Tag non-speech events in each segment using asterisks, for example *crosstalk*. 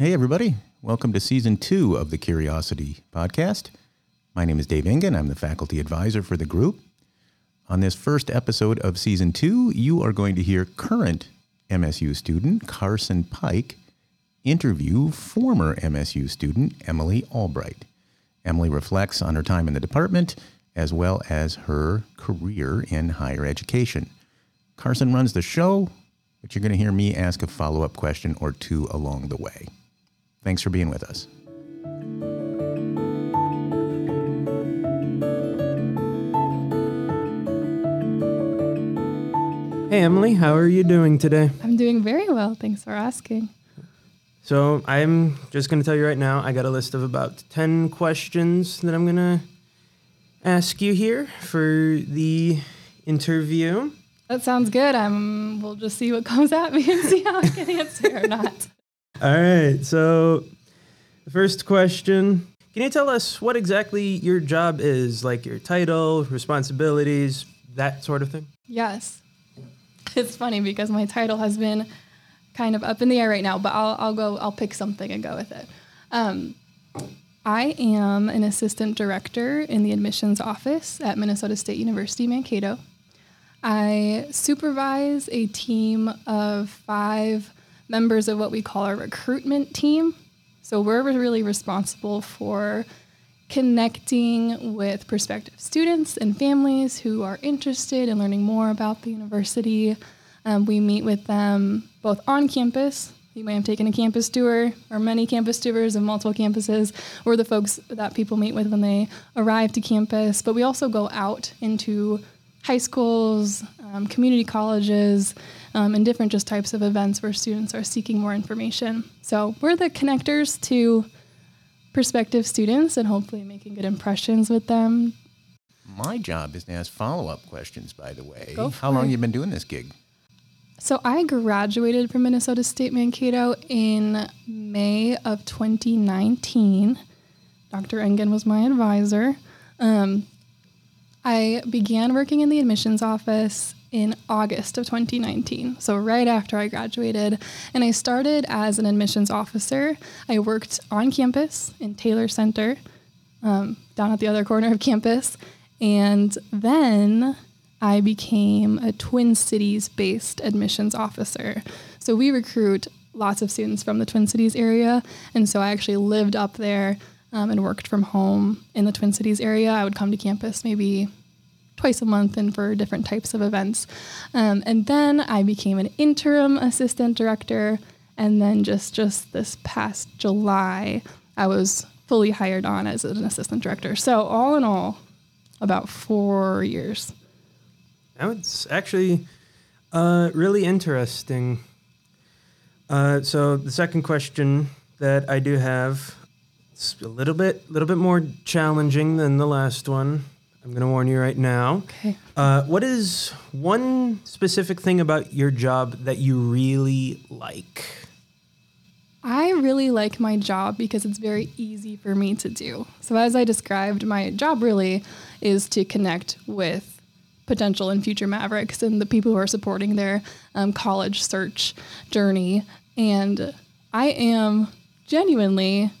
Hey, everybody. Welcome to season two of the Curiosity podcast. My name is Dave Engen. I'm the faculty advisor for the group. On this first episode of season two, you are going to hear current MSU student Carson Pike interview former MSU student Emily Albright. Emily reflects on her time in the department as well as her career in higher education. Carson runs the show, but you're going to hear me ask a follow up question or two along the way. Thanks for being with us. Hey, Emily, how are you doing today? I'm doing very well. Thanks for asking. So, I'm just going to tell you right now, I got a list of about 10 questions that I'm going to ask you here for the interview. That sounds good. I'm. We'll just see what comes at me and see how I can answer or not. All right. So, the first question Can you tell us what exactly your job is? Like your title, responsibilities, that sort of thing? Yes. *laughs* It's funny because my title has been kind of up in the air right now, but I'll, I'll go, I'll pick something and go with it. Um, I am an assistant director in the admissions office at Minnesota State University Mankato. I supervise a team of five members of what we call our recruitment team. So we're really responsible for connecting with prospective students and families who are interested in learning more about the university. Um, we meet with them both on campus. You may have taken a campus tour or many campus tours of multiple campuses, or the folks that people meet with when they arrive to campus. But we also go out into high schools, um, community colleges, um, and different just types of events where students are seeking more information. So we're the connectors to prospective students and hopefully making good impressions with them. My job is to ask follow up questions, by the way. How long it. you been doing this gig? So I graduated from Minnesota State Mankato in May of 2019. Dr. Engen was my advisor. Um, I began working in the admissions office in August of 2019, so right after I graduated. And I started as an admissions officer. I worked on campus in Taylor Center, um, down at the other corner of campus. And then I became a Twin Cities based admissions officer. So we recruit lots of students from the Twin Cities area. And so I actually lived up there um, and worked from home in the Twin Cities area. I would come to campus maybe twice a month and for different types of events. Um, and then I became an interim assistant director. And then just, just this past July, I was fully hired on as an assistant director. So all in all, about four years. It's actually uh, really interesting. Uh, so the second question that I do have, it's a little bit, little bit more challenging than the last one. I'm going to warn you right now. Okay. Uh, what is one specific thing about your job that you really like? I really like my job because it's very easy for me to do. So, as I described, my job really is to connect with potential and future Mavericks and the people who are supporting their um, college search journey. And I am genuinely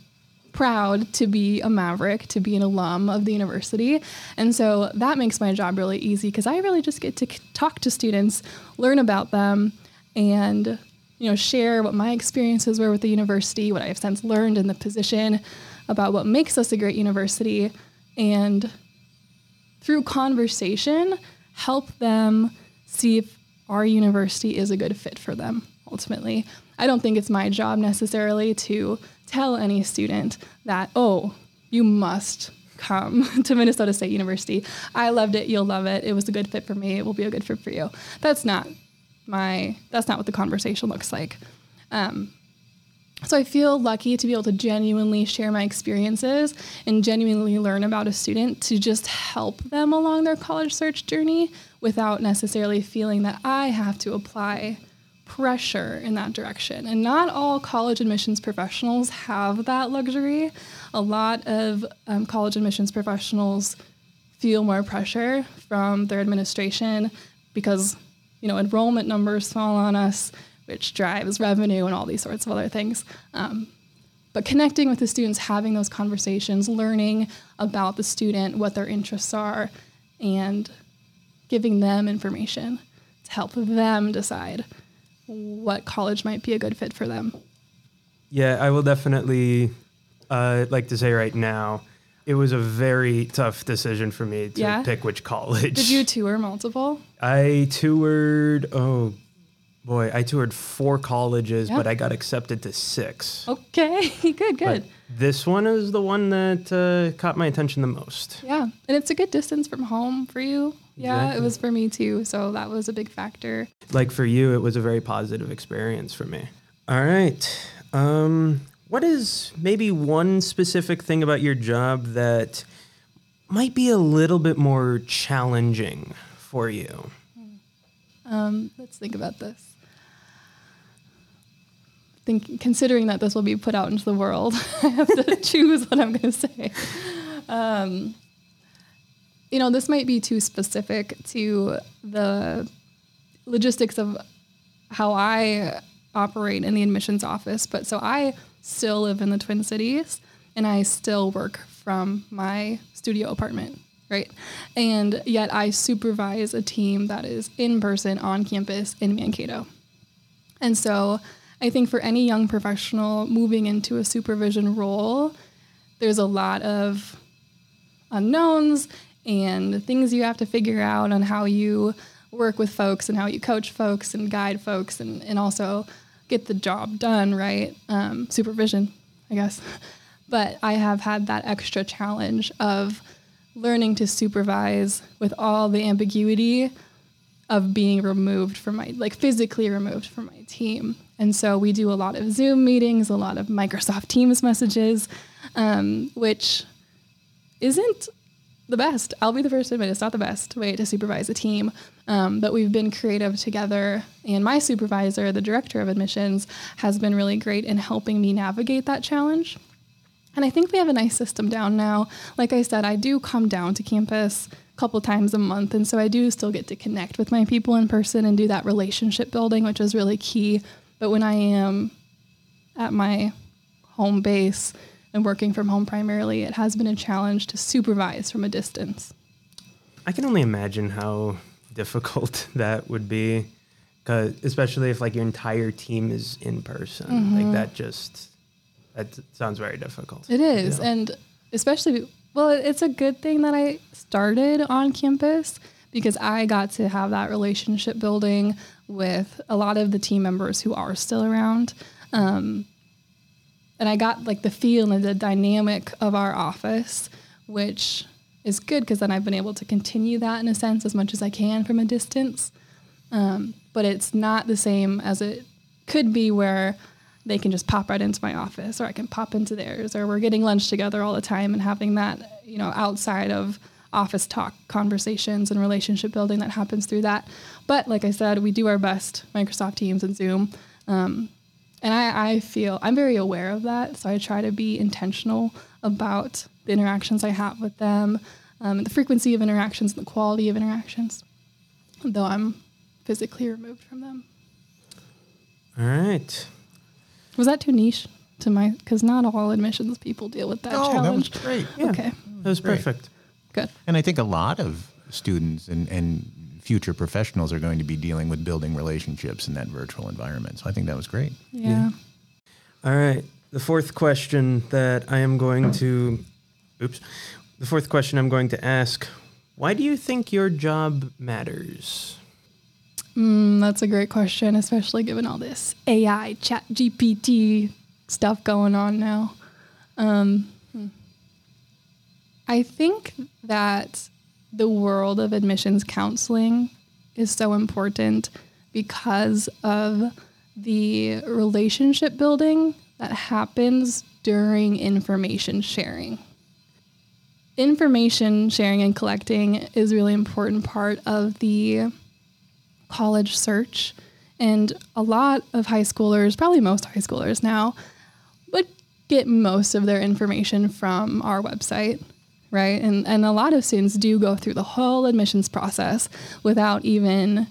proud to be a Maverick, to be an alum of the university. And so that makes my job really easy because I really just get to talk to students, learn about them, and you know, share what my experiences were with the university, what I have since learned in the position about what makes us a great university, and through conversation, help them see if our university is a good fit for them ultimately. I don't think it's my job necessarily to tell any student that, oh, you must come *laughs* to Minnesota State University. I loved it, you'll love it. It was a good fit for me, it will be a good fit for you. That's not my that's not what the conversation looks like. Um, so I feel lucky to be able to genuinely share my experiences and genuinely learn about a student to just help them along their college search journey without necessarily feeling that I have to apply pressure in that direction. And not all college admissions professionals have that luxury. A lot of um, college admissions professionals feel more pressure from their administration because you know enrollment numbers fall on us which drives revenue and all these sorts of other things um, but connecting with the students, having those conversations, learning about the student, what their interests are, and giving them information to help them decide what college might be a good fit for them. Yeah, I will definitely uh, like to say right now, it was a very tough decision for me to Yeah? pick which college. Did you tour multiple? I toured. Oh boy, I toured four colleges, Yeah. but I got accepted to six. Okay, good, *laughs* good. But this one is the one that uh, caught my attention the most. Yeah, and it's a good distance from home for you. Yeah, it was for me too. So that was a big factor. Like for you, it was a very positive experience for me. All right. Um, what is maybe one specific thing about your job that might be a little bit more challenging for you? Um, let's think about this. Think, considering that this will be put out into the world, *laughs* I have to *laughs* choose what I'm going to say. Um, you know, this might be too specific to the logistics of how I operate in the admissions office, but so I still live in the Twin Cities and I still work from my studio apartment, right? And yet I supervise a team that is in person on campus in Mankato. And so I think for any young professional moving into a supervision role, there's a lot of unknowns and things you have to figure out on how you work with folks and how you coach folks and guide folks and, and also get the job done, right? Um, supervision, I guess. *laughs* But I have had that extra challenge of learning to supervise with all the ambiguity of being removed from my like physically removed from my team and so we do a lot of zoom meetings a lot of microsoft teams messages um, which isn't the best i'll be the first to admit it's not the best way to supervise a team um, but we've been creative together and my supervisor the director of admissions has been really great in helping me navigate that challenge and I think we have a nice system down now. Like I said, I do come down to campus a couple times a month. And so I do still get to connect with my people in person and do that relationship building, which is really key. But when I am at my home base and working from home primarily, it has been a challenge to supervise from a distance. I can only imagine how difficult *laughs* that would be, 'cause- especially if like your entire team is in person. Like that just that sounds very difficult. It is. Yeah. And especially, well, it's a good thing that I started on campus because I got to have that relationship building with a lot of the team members who are still around. Um, and I got like the feel and the dynamic of our office, which is good because then I've been able to continue that in a sense as much as I can from a distance. Um, but it's not the same as it could be where they can just pop right into my office or I can pop into theirs or we're getting lunch together all the time and having that, you know, outside of office talk conversations and relationship building that happens through that. But like I said, we do our best, Microsoft Teams and Zoom. Um, and I, I feel I'm very aware of that. So I try to be intentional about the interactions I have with them, um, the frequency of interactions, and the quality of interactions, though I'm physically removed from them. All right. Was that too niche to my? Because not all admissions people deal with that Oh, that was challenge. great. Yeah. Okay, That was Great. perfect. good. And I think a lot of students and, and future professionals are going to be dealing with building relationships in that virtual environment. So I think that was great. Yeah. All right. The fourth question that I am going to, oops, the fourth question I'm going to ask why do you think your job matters? Mm, that's a great question, especially given all this AI, Chat GPT stuff going on now. Um, hmm. I think that the world of admissions counseling is so important because of the relationship building that happens during information sharing information sharing and collecting is really important part of the college search. And a lot of high schoolers, probably most high schoolers now, would get most of their information from our website, right? And, and a lot of students do go through the whole admissions process without even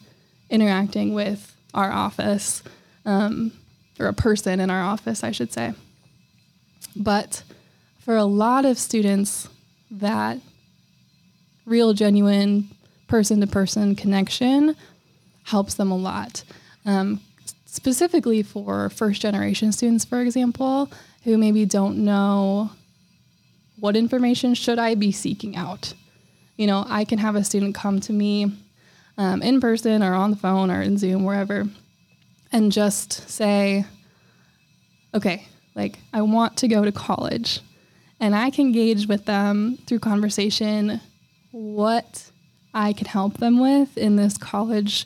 interacting with our office um, or a person in our office, I should say. But for a lot of students, that real, genuine person to person connection helps them a lot. Um, specifically for first generation students, for example, who maybe don't know what information should I be seeking out. You know, I can have a student come to me um, in person or on the phone or in Zoom, wherever, and just say, okay, like I want to go to college. And I can gauge with them through conversation what I can help them with in this college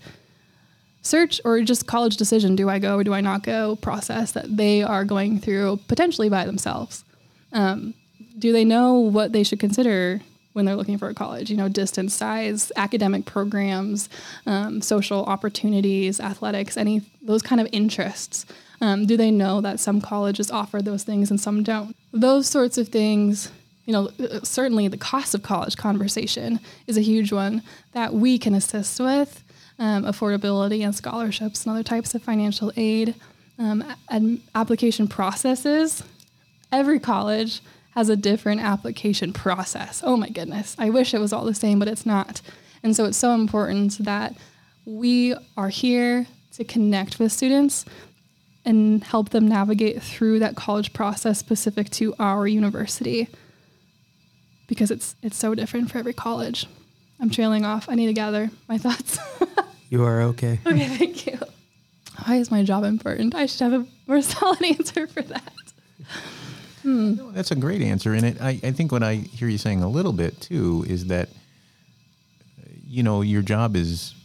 search or just college decision do I go or do I not go process that they are going through potentially by themselves. Um, do they know what they should consider when they're looking for a college? You know, distance size, academic programs, um, social opportunities, athletics, any those kind of interests. Um, do they know that some colleges offer those things and some don't? Those sorts of things you know, certainly the cost of college conversation is a huge one that we can assist with um, affordability and scholarships and other types of financial aid, um, and application processes. Every college has a different application process. Oh my goodness. I wish it was all the same, but it's not. And so it's so important that we are here to connect with students and help them navigate through that college process specific to our university because it's it's so different for every college. I'm trailing off. I need to gather my *laughs* thoughts. You are okay. *laughs* Okay, thank you. Why is my job important? I should have a more *laughs* solid answer for that. Hmm. No, that's a great answer. And it, I, I think what I hear you saying a little bit too is that, you know, your job is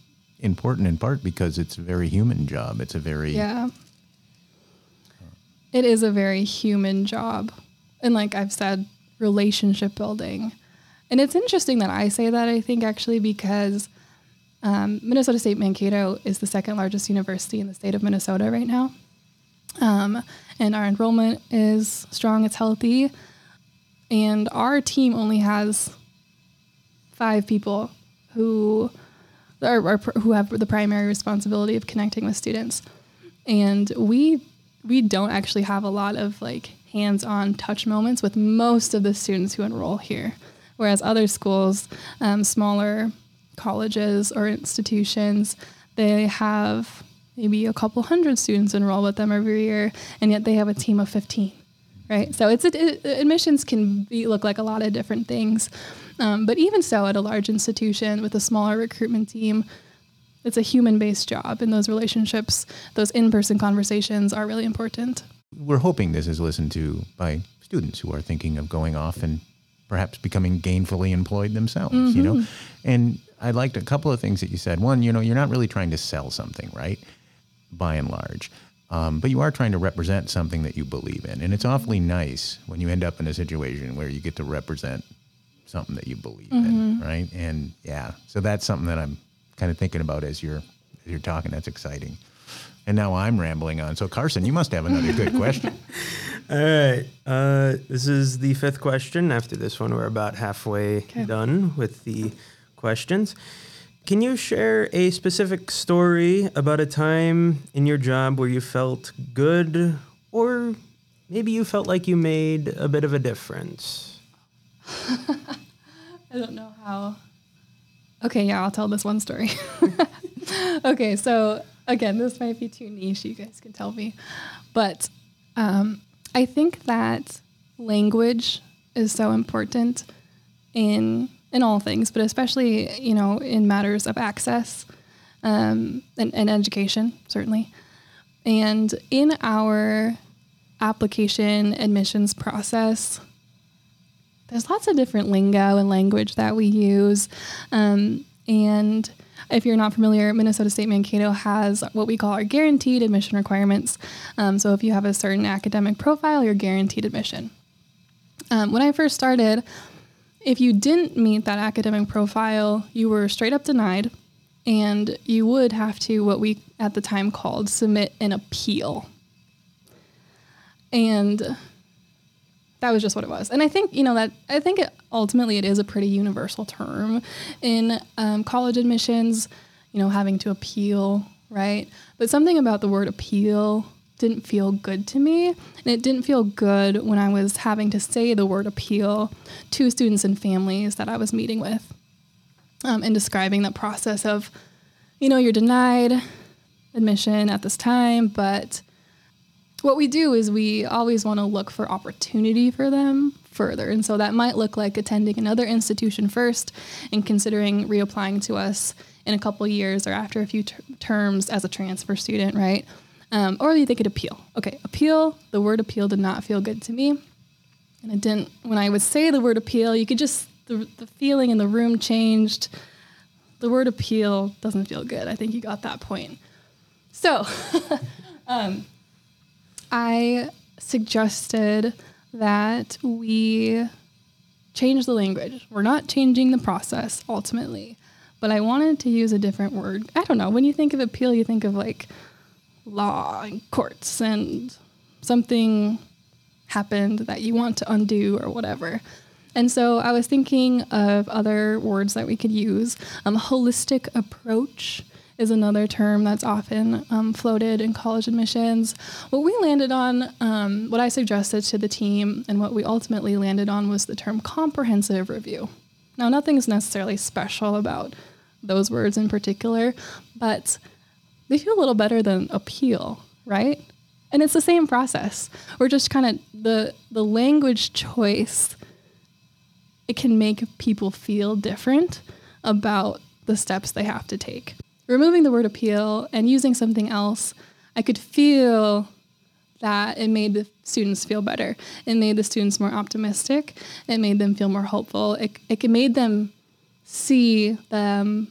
important in part because it's a very human job. It's a very. Yeah. It is a very human job. And like I've said, relationship building. And it's interesting that I say that, I think, actually, because um, Minnesota State Mankato is the second largest university in the state of Minnesota right now. Um, and our enrollment is strong, it's healthy. And our team only has five people who are, are, who have the primary responsibility of connecting with students. And we we don't actually have a lot of like hands-on touch moments with most of the students who enroll here. Whereas other schools, um, smaller colleges or institutions, they have maybe a couple hundred students enroll with them every year, and yet they have a team of 15, right? So it's it, admissions can be, look like a lot of different things, um, but even so, at a large institution with a smaller recruitment team, it's a human-based job, and those relationships, those in-person conversations, are really important. We're hoping this is listened to by students who are thinking of going off and perhaps becoming gainfully employed themselves. Mm-hmm. You know, mm-hmm. and I liked a couple of things that you said. One, you know, you're not really trying to sell something, right? By and large. Um, but you are trying to represent something that you believe in. And it's awfully nice when you end up in a situation where you get to represent something that you believe mm-hmm. in, right? And yeah, so that's something that I'm kind of thinking about as you're as you're talking. That's exciting. And now I'm rambling on. So Carson, you must have another good question. *laughs* All right. Uh, this is the fifth question. After this one, we're about halfway okay. done with the questions. Can you share a specific story about a time in your job where you felt good or maybe you felt like you made a bit of a difference? *laughs* I don't know how. Okay, yeah, I'll tell this one story. *laughs* okay, so again, this might be too niche, you guys can tell me. But um, I think that language is so important in in all things, but especially you know in matters of access um, and, and education, certainly. And in our application admissions process, there's lots of different lingo and language that we use. Um, and if you're not familiar, Minnesota State Mankato has what we call our guaranteed admission requirements. Um, so if you have a certain academic profile, you're guaranteed admission. Um, when I first started, if you didn't meet that academic profile, you were straight up denied, and you would have to, what we at the time called, submit an appeal. And that was just what it was. And I think, you know, that I think it, ultimately it is a pretty universal term in um, college admissions, you know, having to appeal, right? But something about the word appeal didn't feel good to me. And it didn't feel good when I was having to say the word appeal to students and families that I was meeting with um, and describing the process of, you know, you're denied admission at this time, but what we do is we always want to look for opportunity for them further. And so that might look like attending another institution first and considering reapplying to us in a couple years or after a few ter- terms as a transfer student, right? Um, or they could appeal. Okay, appeal, the word appeal did not feel good to me. And it didn't, when I would say the word appeal, you could just, the, the feeling in the room changed. The word appeal doesn't feel good. I think you got that point. So, *laughs* um, I suggested that we change the language. We're not changing the process ultimately, but I wanted to use a different word. I don't know. When you think of appeal, you think of like law and courts and something happened that you want to undo or whatever. And so I was thinking of other words that we could use. Um, holistic approach is another term that's often um, floated in college admissions. What we landed on, um, what I suggested to the team, and what we ultimately landed on was the term comprehensive review. Now, nothing's necessarily special about those words in particular, but they feel a little better than appeal, right? And it's the same process. We're just kind of the the language choice. It can make people feel different about the steps they have to take removing the word appeal and using something else, I could feel that it made the students feel better. It made the students more optimistic. It made them feel more hopeful. It, it made them see them.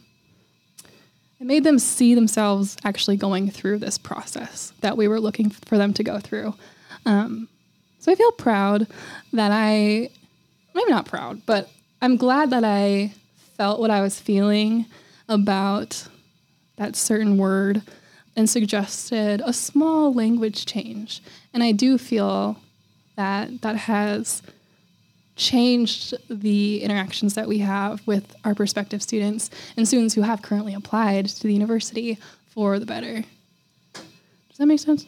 It made them see themselves actually going through this process that we were looking for them to go through. Um, so I feel proud that I, maybe not proud, but I'm glad that I felt what I was feeling about that certain word and suggested a small language change. And I do feel that that has changed the interactions that we have with our prospective students and students who have currently applied to the university for the better. Does that make sense?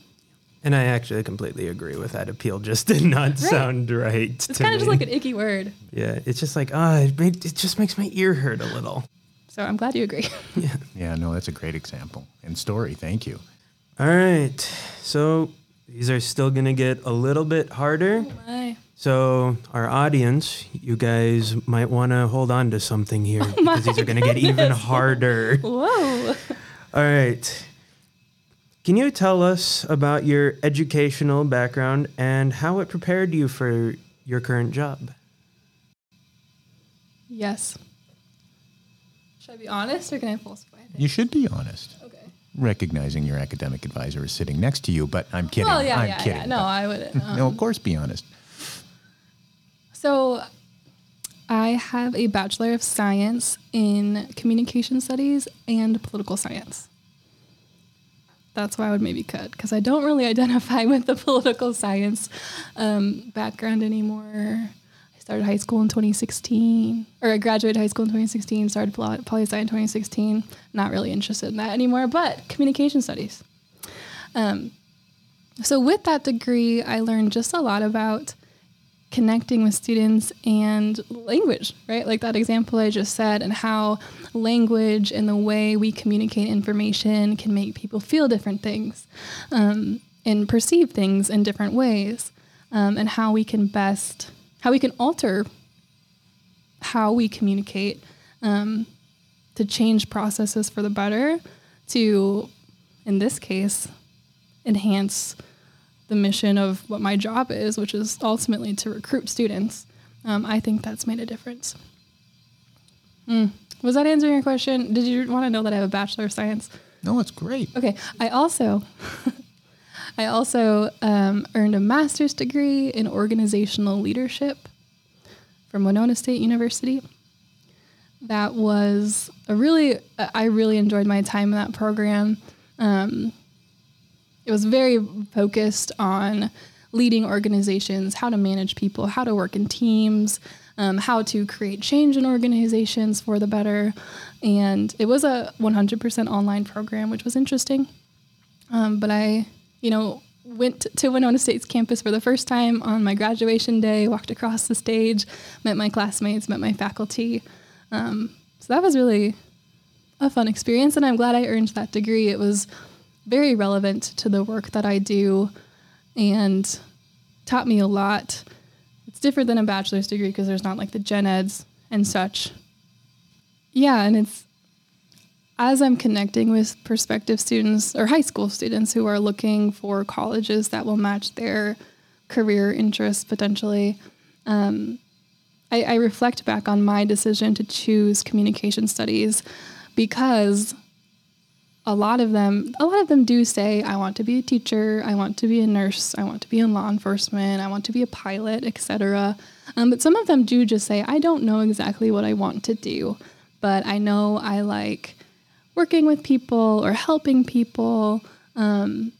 And I actually completely agree with that. Appeal *laughs* just did not right. sound right. It's kind of just like an icky word. Yeah, it's just like, oh, it, made, it just makes my ear hurt a little. So I'm glad you agree. *laughs* yeah. Yeah, no, that's a great example and story. Thank you. All right. So these are still going to get a little bit harder. Oh so our audience, you guys might want to hold on to something here *laughs* oh because these are going to get even harder. Whoa. All right. Can you tell us about your educational background and how it prepared you for your current job? Yes. Should I be honest or can I falsify? You should be honest. Okay. Recognizing your academic advisor is sitting next to you, but I'm kidding. Well, yeah, I'm yeah, kidding. yeah. No, I wouldn't. Um, no, of course, be honest. So, I have a Bachelor of Science in Communication Studies and Political Science. That's why I would maybe cut, because I don't really *laughs* identify with the political science um, background anymore I started high school in 2016, or I graduated high school in 2016, started poli sci in 2016. Not really interested in that anymore, but communication studies. Um, so with that degree, I learned just a lot about connecting with students and language, right? Like that example I just said, and how language and the way we communicate information can make people feel different things um, and perceive things in different ways, um, and how we can best how we can alter how we communicate um, to change processes for the better to, in this case, enhance the mission of what my job is, which is ultimately to recruit students. Um, I think that's made a difference. Mm. Was that answering your question? Did you want to know that I have a Bachelor of Science? No, it's great. Okay. I also *laughs* I also um, earned a master's degree in organizational leadership from Winona State University. That was a really, I really enjoyed my time in that program. Um, it was very focused on leading organizations, how to manage people, how to work in teams, um, how to create change in organizations for the better. And it was a 100% online program, which was interesting. Um, but I you know, went to Winona State's campus for the first time on my graduation day, walked across the stage, met my classmates, met my faculty. Um, so that was really a fun experience, and I'm glad I earned that degree. It was very relevant to the work that I do and taught me a lot. It's different than a bachelor's degree because there's not like the gen eds and such. Yeah, and it's as I'm connecting with prospective students or high school students who are looking for colleges that will match their career interests potentially, um, I, I reflect back on my decision to choose communication studies because a lot of them a lot of them do say i want to be a teacher i want to be a nurse i want to be in law enforcement i want to be a pilot etc um, but some of them do just say i don't know exactly what i want to do but i know i like working with people or helping people um,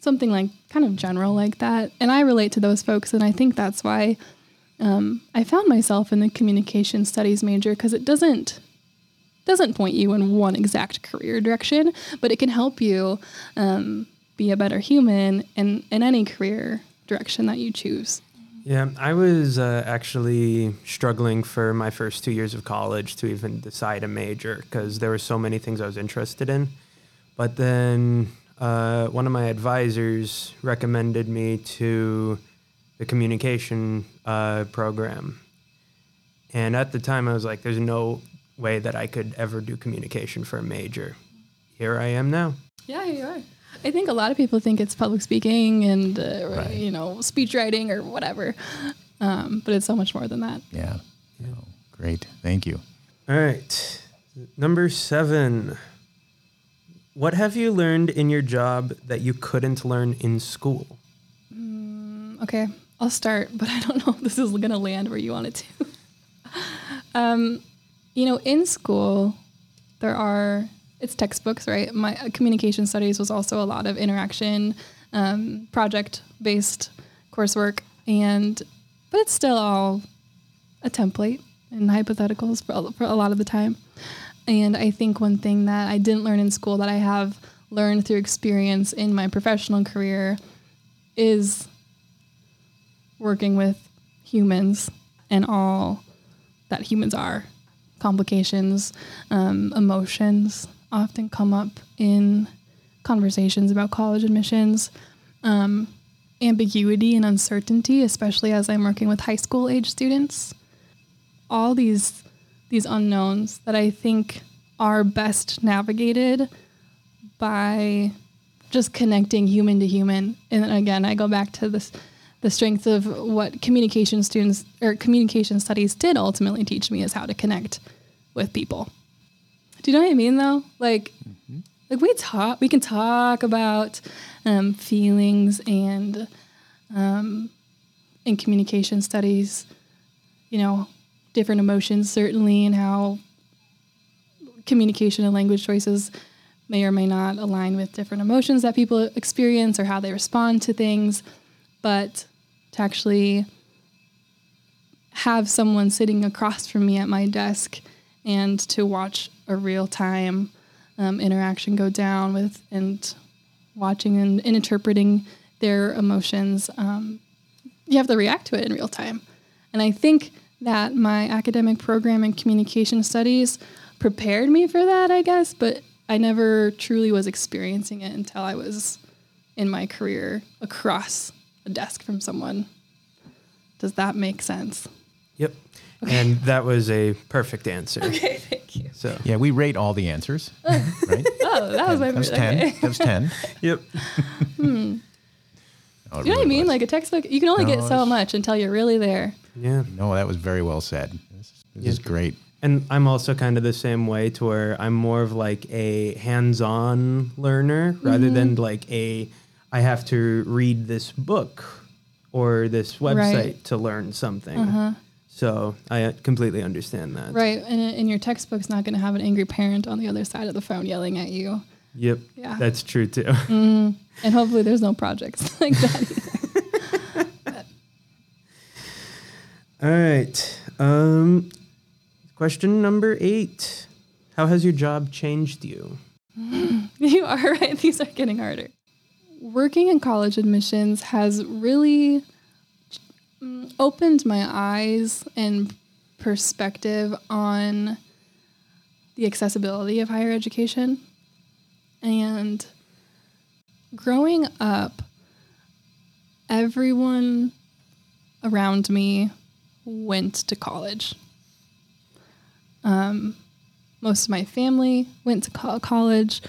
something like kind of general like that. And i relate to those folks and i think that's why um, i found myself in the communication studies major because it doesn't doesn't point you in one exact career direction, but it can help you um, be a better human in, in any career direction that you choose. Yeah, I was uh, actually struggling for my first two years of college to even decide a major because there were so many things I was interested in. But then uh, one of my advisors recommended me to the communication uh, program. And at the time, I was like, there's no way that I could ever do communication for a major. Here I am now. Yeah, here you are. I think a lot of people think it's public speaking and uh, Right. you know speech writing or whatever, um, but it's so much more than that. Yeah. Oh, great. Thank you. All right. Number seven. What have you learned in your job that you couldn't learn in school? Okay, I'll start, but *laughs* I don't know if this is going to land where you want it to. *laughs* um, you know, in school, there are it's textbooks, right? My uh, communication studies was also a lot of interaction, um, project based coursework, and but it's still all a template and hypotheticals for, for a lot of the time. And I think one thing that I didn't learn in school that I have learned through experience in my professional career is working with humans and all that humans are. Complications, um, emotions often come up in conversations about college admissions. Um, ambiguity and uncertainty, especially as I'm working with high school age students. All these these unknowns that I think are best navigated by just connecting human to human. And again, I go back to this the strength of what communication students or communication studies did ultimately teach me is how to connect with people. Do you know what I mean though? Like like we talk we can talk about um, feelings and um, in communication studies, you know, different emotions certainly and how communication and language choices may or may not align with different emotions that people experience or how they respond to things. But to actually have someone sitting across from me at my desk and to watch a real time um, interaction go down with and watching and, and interpreting their emotions, um, you have to react to it in real time. And I think that my academic program in communication studies prepared me for that, I guess, but I never truly was experiencing it until I was in my career across a desk from someone. Does that make sense? Yep. And that was a perfect answer. Okay, thank you. So, Yeah, we rate all the answers, *laughs* oh, right? Oh, that was my That was first. 10. Okay. That was 10. *laughs* yep. *laughs* Oh, it You know what I mean? was. Like a textbook, you can only No, get so much until you're really there. Yeah. no, that was very well said. This, this is great. And I'm also kind of the same way to where I'm more of like a hands-on learner rather mm-hmm. than like a I have to read this book or this website Right. to learn something. So I completely understand that. Right. And, and your textbook's not going to have an angry parent on the other side of the phone yelling at you. Yep. Yeah. That's true too. *laughs* And hopefully there's no projects *laughs* like that. *laughs* All right. Um, question number eight. How has your job changed you? you are right. These are getting harder. Working in college admissions has really mm, opened my eyes and perspective on the accessibility of higher education. And growing up, everyone around me went to college. Um, most of my family went to co- college,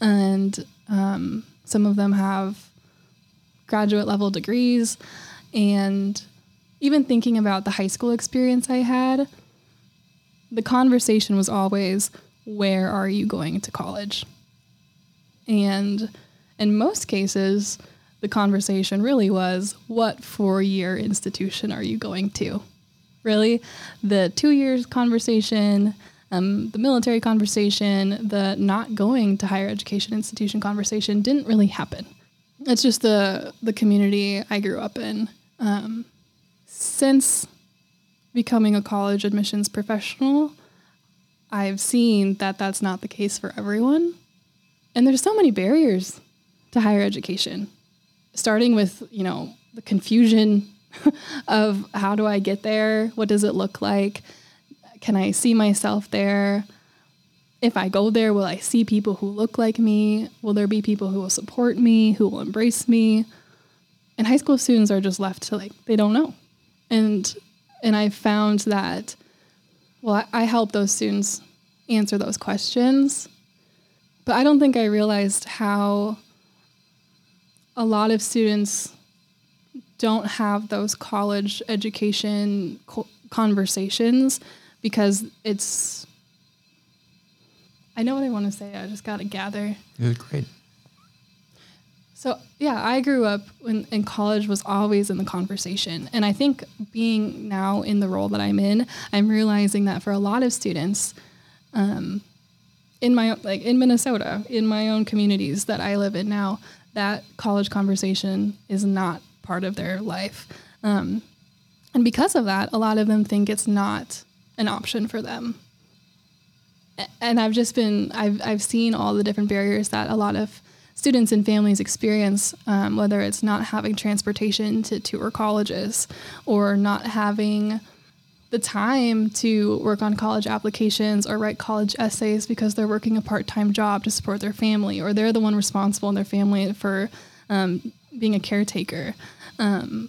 and um, some of them have graduate level degrees. And even thinking about the high school experience I had, the conversation was always, Where are you going to college? And in most cases, the conversation really was, What four year institution are you going to? Really? The two years conversation, um, the military conversation, the not going to higher education institution conversation didn't really happen. It's just the, the community I grew up in. Um, since becoming a college admissions professional, I've seen that that's not the case for everyone. And there's so many barriers to higher education, starting with, you know, the confusion *laughs* of how do I get there? What does it look like? Can I see myself there? If I go there, will I see people who look like me? Will there be people who will support me, who will embrace me? And high school students are just left to like, they don't know. And and I found that well, I, I help those students answer those questions. But I don't think I realized how a lot of students don't have those college education co- conversations because it's I know what I want to say. I just got to gather. It was great. So yeah, I grew up when in college was always in the conversation, and I think being now in the role that I'm in, I'm realizing that for a lot of students, um, in my like in Minnesota, in my own communities that I live in now, that college conversation is not part of their life, um, and because of that, a lot of them think it's not an option for them. And I've just been I've I've seen all the different barriers that a lot of students and families experience, um, whether it's not having transportation to tour colleges or not having the time to work on college applications or write college essays because they're working a part-time job to support their family or they're the one responsible in their family for um, being a caretaker um,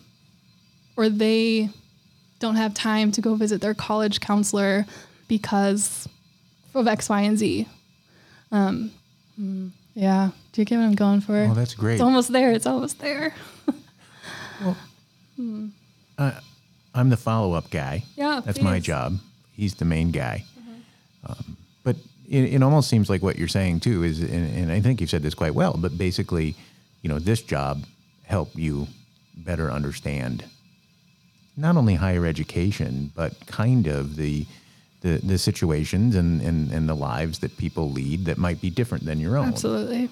or they don't have time to go visit their college counselor because of x y and z um, yeah do you get what i'm going for Oh, that's great. it's almost there it's almost there I'm the follow up guy. Yeah, That's my job. He's the main guy. Um, but it, it almost seems like what you're saying too is, and, and I think you've said this quite well, but basically, you know, this job help you better understand not only higher education, but kind of the the, the situations and, and, and the lives that people lead that might be different than your own. absolutely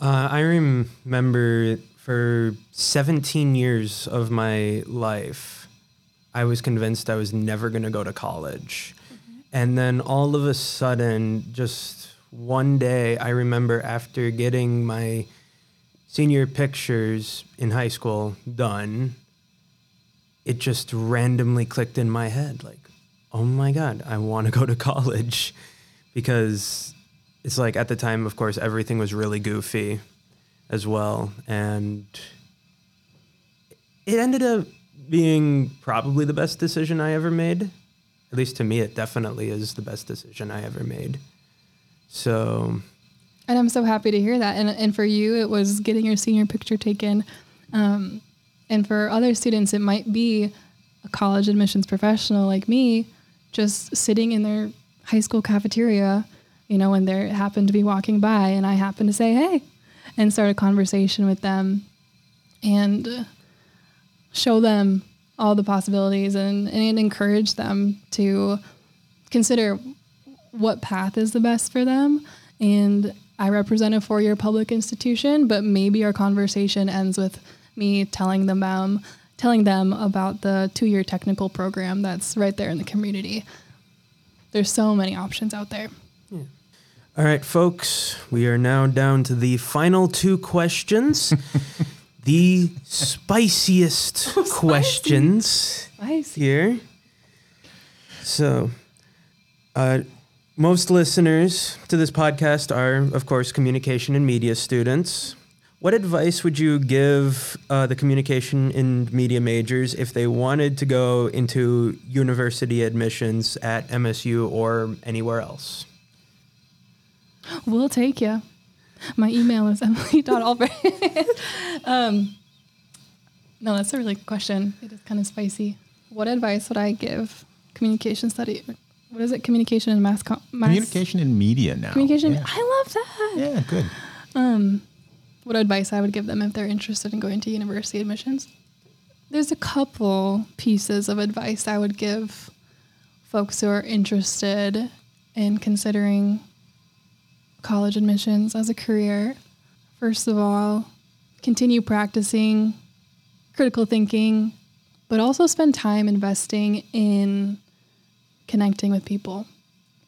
Uh, I remember for 17 years of my life, I was convinced I was never going to go to college. And then all of a sudden, just one day, I remember after getting my senior pictures in high school done, it just randomly clicked in my head like, oh my God, I want to go to *laughs* college. Because it's like at the time, of course, everything was really goofy as well. And it ended up being probably the best decision I ever made. At least to me, it definitely is the best decision I ever made. So, And I'm so happy to hear that. And, and for you, it was getting your senior picture taken. Um, and for other students, it might be a college admissions professional like me just sitting in their high school cafeteria, you know, when they happen to be walking by and I happen to say, hey, and start a conversation with them and show them all the possibilities and, and encourage them to consider what path is the best for them. And I represent a four year public institution, but maybe our conversation ends with me telling them um, telling them about the two year technical program that's right there in the community. There's so many options out there. Yeah. All right, folks, we are now down to the final two questions. *laughs* the spiciest *laughs* questions Spicy. here. So, uh, most listeners to this podcast are, of course, communication and media students. What advice would you give uh, the communication and media majors if they wanted to go into university admissions at MSU or anywhere else? We'll take you. My email is *laughs* emily.albright. um, no, that's a really good question. It is kind of spicy. What advice would I give communication study? What is it? Communication and mass, com- mass Communication and media now. Communication. Yeah, I love that. Yeah, good. Um, what advice I would give them if they're interested in going to university admissions? There's a couple pieces of advice I would give folks who are interested in considering college admissions as a career. First of all, continue practicing critical thinking, but also spend time investing in connecting with people.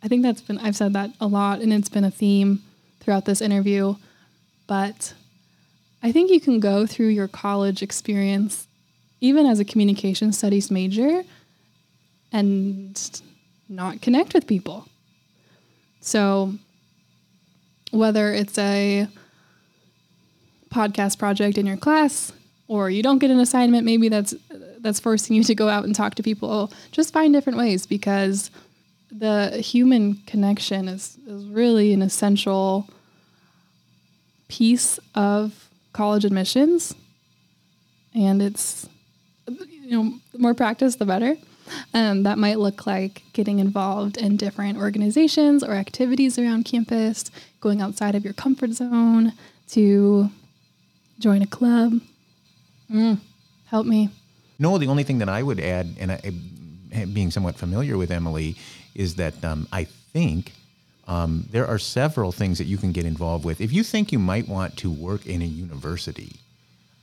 I think that's been, I've said that a lot, and it's been a theme throughout this interview. But I think you can go through your college experience, even as a communication studies major, and not connect with people. So, whether it's a podcast project in your class or you don't get an assignment maybe that's that's forcing you to go out and talk to people just find different ways because the human connection is, is really an essential piece of college admissions. And it's you know the more practice the better. Um, that might look like getting involved in different organizations or activities around campus going outside of your comfort zone to join a club. Mm, help me. No, the only thing that I would add, and I, being somewhat familiar with Emily, is that um, I think um, there are several things that you can get involved with. If you think you might want to work in a university,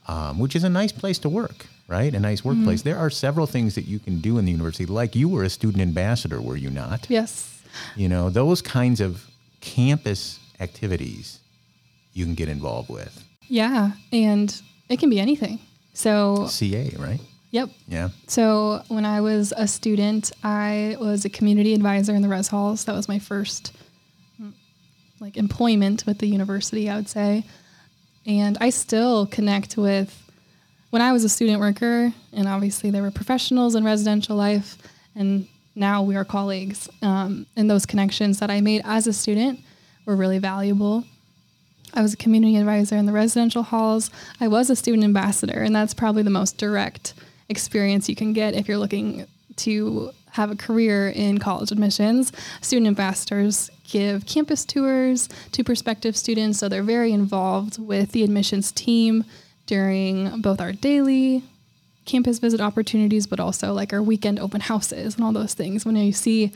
um, which is a nice place to work, right? A nice workplace. There are several things that you can do in the university. Like you were a student ambassador, were you not? yes You know, those kinds of campus activities you can get involved with. yeah and it can be anything so CA, right? yep Yeah. So when I was a student, I was a community advisor in the res halls. That was my first like employment with the university, I would say. And I still connect with when I was a student worker, and obviously there were professionals in residential life, and now we are colleagues. Um, and those connections that I made as a student were really valuable. I was a community advisor in the residential halls. I was a student ambassador, and that's probably the most direct experience you can get if you're looking to have a career in college admissions. Student ambassadors give campus tours to prospective students, so they're very involved with the admissions team during both our daily campus visit opportunities, but also like our weekend open houses and all those things. When you see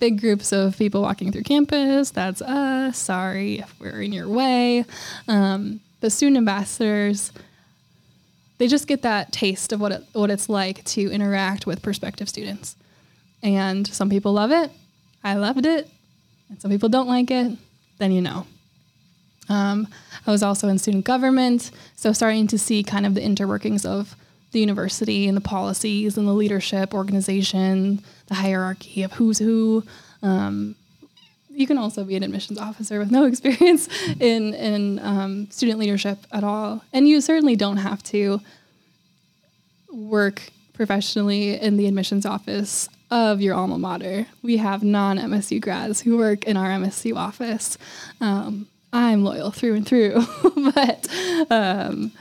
big groups of people walking through campus, that's us. Sorry if we're in your way. Um, the student ambassadors, they just get that taste of what it, what it's like to interact with prospective students. And some people love it. I loved it. And some people don't like it. Then you know. Um, I was also in student government, so starting to see kind of the interworkings of the university and the policies and the leadership, organization, the hierarchy of who's who. Um, you can also be an admissions officer with no *laughs* experience in in um, student leadership at all, and you certainly don't have to work professionally in the admissions office of your alma mater. We have non MSU grads who work in our MSU office. Um, I'm loyal through and through, *laughs* but um,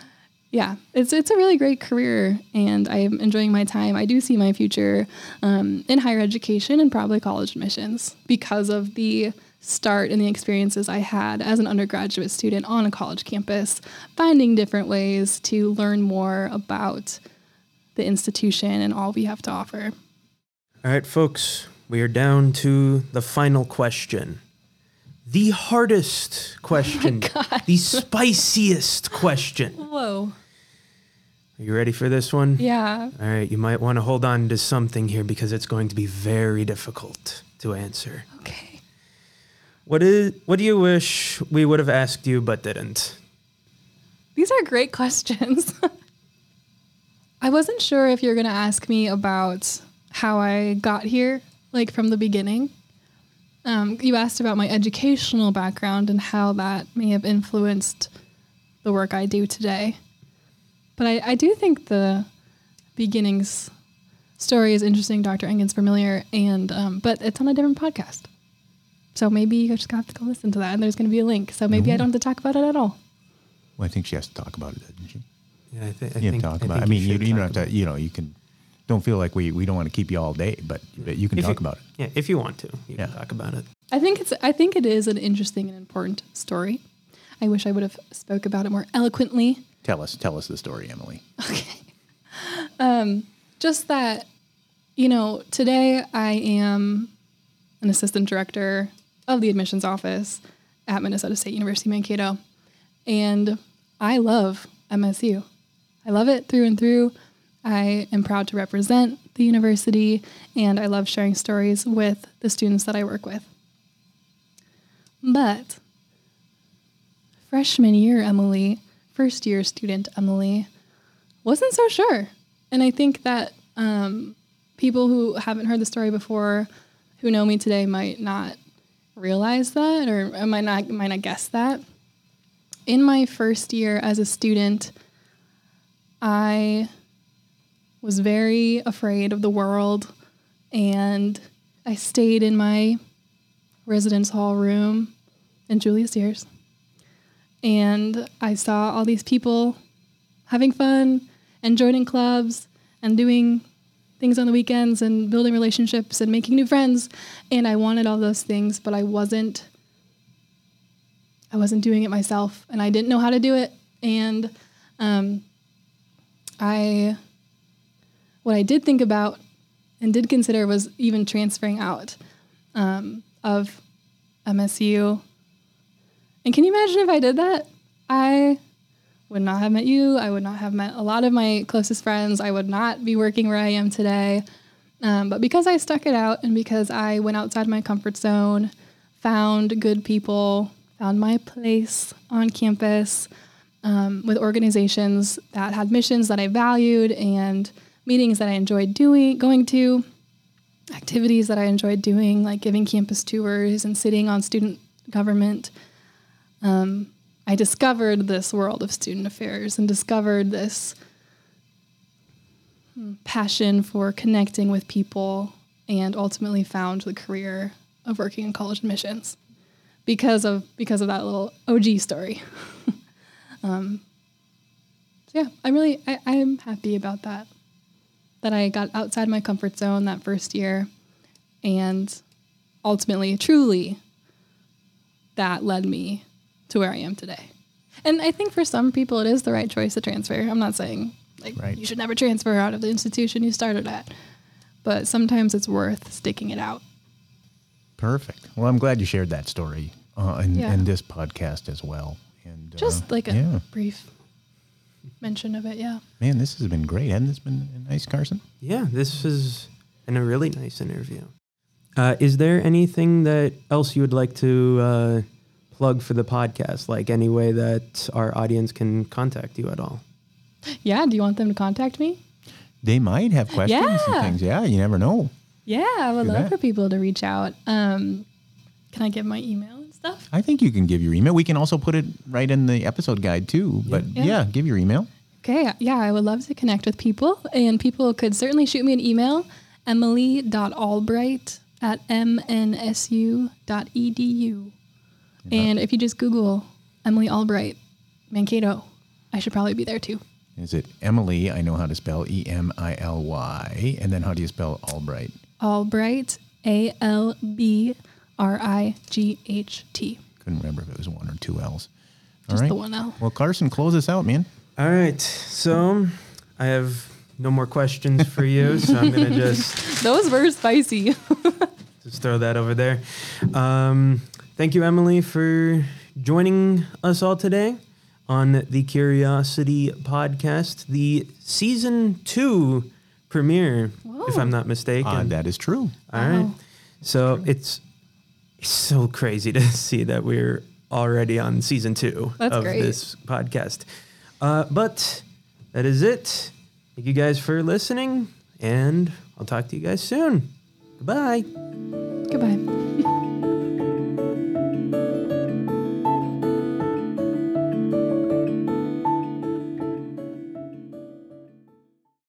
yeah, it's it's a really great career, and I'm enjoying my time. I do see my future um, in higher education and probably college admissions because of the start and the experiences I had as an undergraduate student on a college campus, finding different ways to learn more about the institution and all we have to offer. All right, folks, we are down to the final question. The hardest *laughs* oh question, the spiciest question. Whoa. Are you ready for this one? Yeah. All right, you might want to hold on to something here because it's going to be very difficult to answer. Okay. What is what do you wish we would have asked you but didn't? These are great *laughs* questions. I wasn't sure if you're going to ask me about how I got here, like from the beginning. Um, you asked about my educational background and how that may have influenced the work I do today. But I, I do think the beginnings story is interesting. Dr. Engen's familiar, and um, but it's on a different podcast. So maybe you just have to go listen to that, and there's going to be a link. So maybe I don't have to talk about it at all. Well, I think she has to talk about it, doesn't she? Yeah, I, th- I You have to talk I about. it. I mean, you, you don't have to. You know, you can. Don't feel like we we don't want to keep you all day, but, but you can If talk you- about it. Yeah, if you want to, you Yeah. can talk about it. I think it's I think it is an interesting and important story. I wish I would have spoke about it more eloquently. Tell us, tell us the story, Emily. Okay. Um, just that, you know, today I am an assistant director of the admissions office at Minnesota State University Mankato, and I love MSU. I love it through and through. I am proud to represent the university, and I love sharing stories with the students that I work with. But freshman year Emily, first year student Emily, wasn't so sure. And I think that um, people who haven't heard the story before, who know me today, might not realize that or might not might not guess that. In my first year as a student, I was very afraid of the world and I stayed in my residence hall room in Julia Sears. And I saw all these people having fun and joining clubs and doing things on the weekends and building relationships and making new friends. And I wanted all those things, but I wasn't I wasn't doing it myself and I didn't know how to do it. And um, I what I did think about and did consider was even transferring out um, of MSU. And can you imagine if I did that? I would not have met you. I would not have met a lot of my closest friends. I would not be working where I am today. Um, but because I stuck it out and because I went outside my comfort zone, found good people, found my place on campus um, with organizations that had missions that I valued and meetings that I enjoyed doing, going to, activities that I enjoyed doing, like giving campus tours and sitting on student government. Um, I discovered this world of student affairs and discovered this hmm, passion for connecting with people and ultimately found the career of working in college admissions because of because of that little OG story. *laughs* um, so yeah, I'm really I, I'm happy about that. That I got outside my comfort zone that first year and ultimately truly that led me to where I am today. And I think for some people it is the right choice to transfer. I'm not saying like Right. you should never transfer out of the institution you started at. But sometimes it's worth sticking it out. Perfect. Well, I'm glad you shared that story uh, in, Yeah. in this podcast as well. And uh, Just like a yeah, brief mention of it, yeah. man, this has been great. Hasn't this been nice, Carson? Yeah, this was been a really nice interview. Uh, is there anything that else you would like to uh, plug for the podcast? Like any way that our audience can contact you at all? Yeah, do you want them to contact me? They might have questions and Yeah. things. Yeah, you never know. Yeah, I would Do love that. for people to reach out. Um, can I give my email and stuff? I think you can give your email. We can also put it right in the episode guide too. But yeah, Yeah. give your email. Okay, yeah, I would love to connect with people, and people could certainly shoot me an email, emily.albright at mnsu.edu. And if you just Google Emily Albright, Mankato, I should probably be there too. Is it Emily? I know how to spell E M I L Y. And then how do you spell Albright? Albright, A L B R I G H T. Couldn't remember if it was one or two L's. All Just right. the one L. Well, Carson, close us out, man. All right, so I have no more questions for you, so I'm gonna *laughs* just Those were spicy. *laughs* just throw that over there. Um, thank you, Emily, for joining us all today on the Curiosity Podcast, the season two premiere, if I'm not mistaken. Uh, that is true. All right. Wow. So it's it's so crazy to *laughs* see that we're already on season two That's of great. this podcast. Uh, but that is it. Thank you guys for listening, and I'll talk to you guys soon. Goodbye. Goodbye.